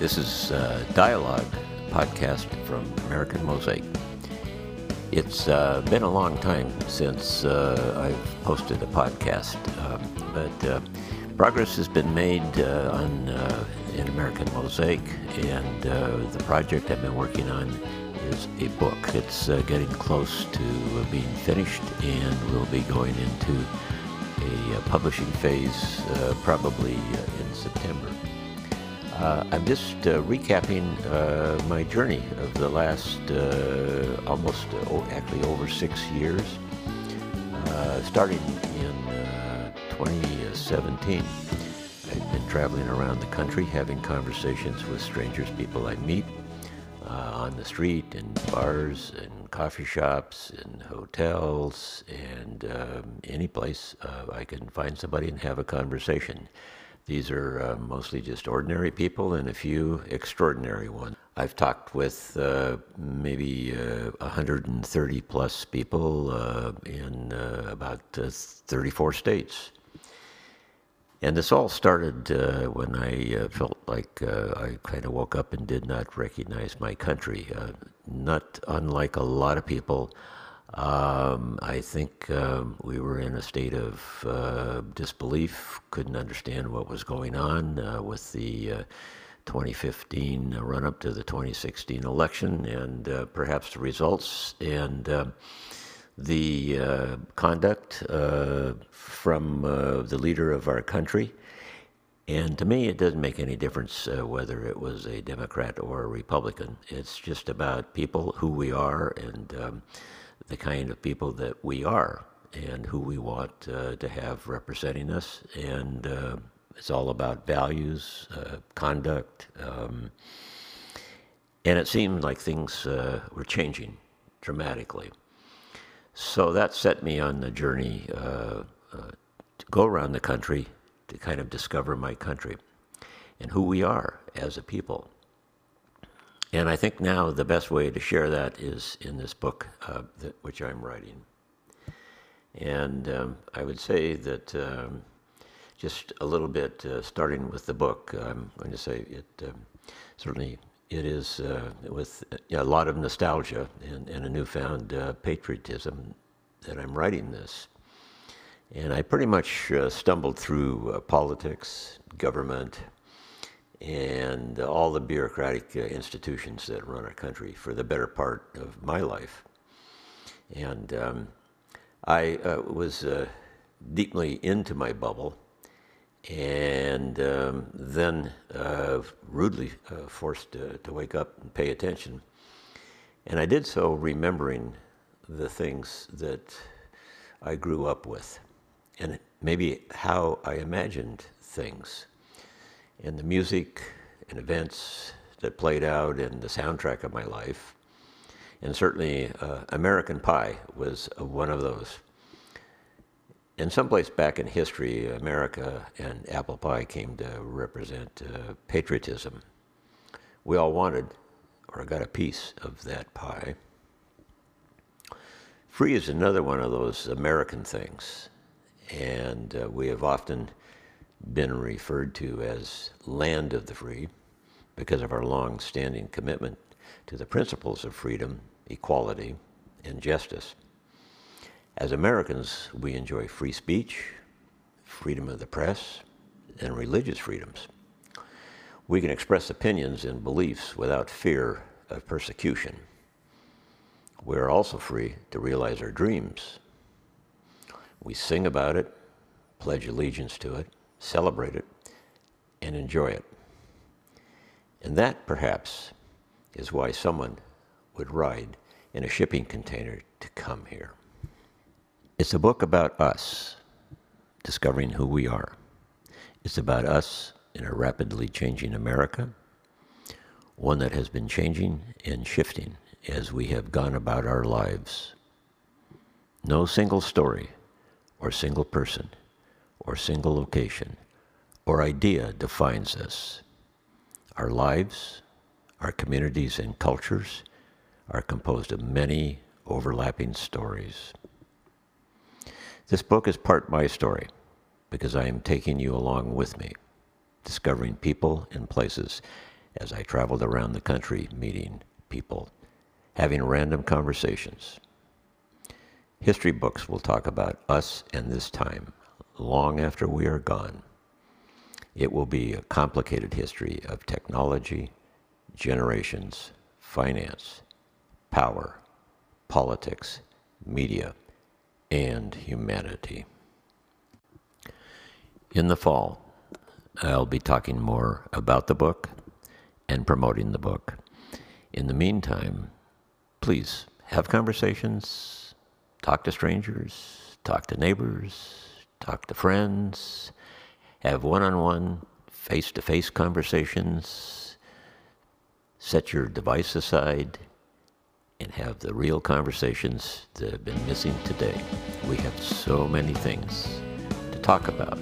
This is uh, Dialogue podcast from American Mosaic. It's uh, been a long time since uh, I've posted a podcast, um, but uh, progress has been made uh, on in American Mosaic, and the project I've been working on is a book. It's getting close to being finished, and we'll be going into a publishing phase probably in September. Uh, I'm just uh, recapping uh, my journey of the last uh, almost, oh, actually over six years, uh, starting in 2017. I've been traveling around the country, having conversations with strangers, people I meet on the street, in bars, and coffee shops, and hotels, and um, any place I can find somebody and have a conversation. These are uh, mostly just ordinary people and a few extraordinary ones. I've talked with uh, maybe uh, 130 plus people uh, in uh, about uh, 34 states. And this all started when I felt like I kind of woke up and did not recognize my country. not unlike a lot of people, um, I think um, we were in a state of uh, disbelief, couldn't understand what was going on uh, with the uh, 2015 run up to the 2016 election and uh, perhaps the results and um, the uh, conduct uh, from the leader of our country. And to me, it doesn't make any difference uh, whether it was a Democrat or a Republican. It's just about people, who we are, and um, the kind of people that we are and who we want uh, to have representing us. And uh, it's all about values, uh, conduct. Um, and it seemed like things uh, were changing dramatically. So that set me on the journey uh, uh, to go around the country to kind of discover my country and who we are as a people. And I think now the best way to share that is in this book, uh, that, which I'm writing. And um, I would say that um, just a little bit, uh, starting with the book, I'm going to say it um, certainly it is uh, with a lot of nostalgia and, and a newfound uh, patriotism that I'm writing this. And I pretty much uh, stumbled through uh, politics, government, and all the bureaucratic uh, institutions that run our country for the better part of my life. And um, I uh, was uh, deeply into my bubble and um, then uh, rudely uh, forced to, to wake up and pay attention. And I did so remembering the things that I grew up with and maybe how I imagined things and the music and events that played out in the soundtrack of my life. And certainly, uh, American Pie was uh, one of those. In some place back in history, America and apple pie came to represent uh, patriotism. We all wanted or got a piece of that pie. Free is another one of those American things, and uh, we have often been referred to as land of the free because of our long standing commitment to the principles of freedom, equality, and justice. As Americans, we enjoy free speech, freedom of the press, and religious freedoms. We can express opinions and beliefs without fear of persecution. We are also free to realize our dreams. We sing about it, pledge allegiance to it, celebrate it, and enjoy it. And that, perhaps, is why someone would ride in a shipping container to come here. It's a book about us, discovering who we are. It's about us in a rapidly changing America, one that has been changing and shifting as we have gone about our lives. No single story or single person or single location or idea defines us. Our lives, our communities, and cultures are composed of many overlapping stories. This book is part my story because I am taking you along with me, discovering people and places as I traveled around the country meeting people, having random conversations. History books will talk about us and this time, long after we are gone. It will be a complicated history of technology, generations, finance, power, politics, media, and humanity. In the fall, I'll be talking more about the book and promoting the book. In the meantime, please have conversations, talk to strangers, talk to neighbors, talk to friends, have one on one, face to face conversations, set your device aside, and have the real conversations that have been missing today. We have so many things to talk about.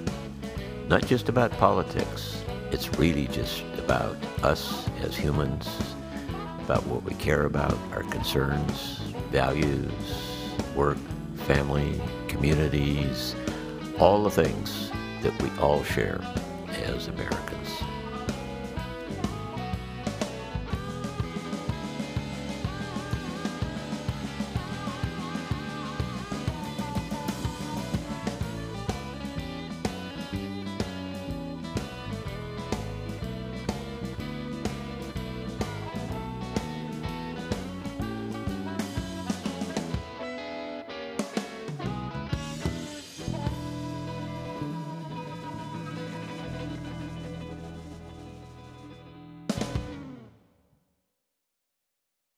Not just about politics, it's really just about us as humans, about what we care about, our concerns, values, work, family, communities, all the things that we all share as Americans.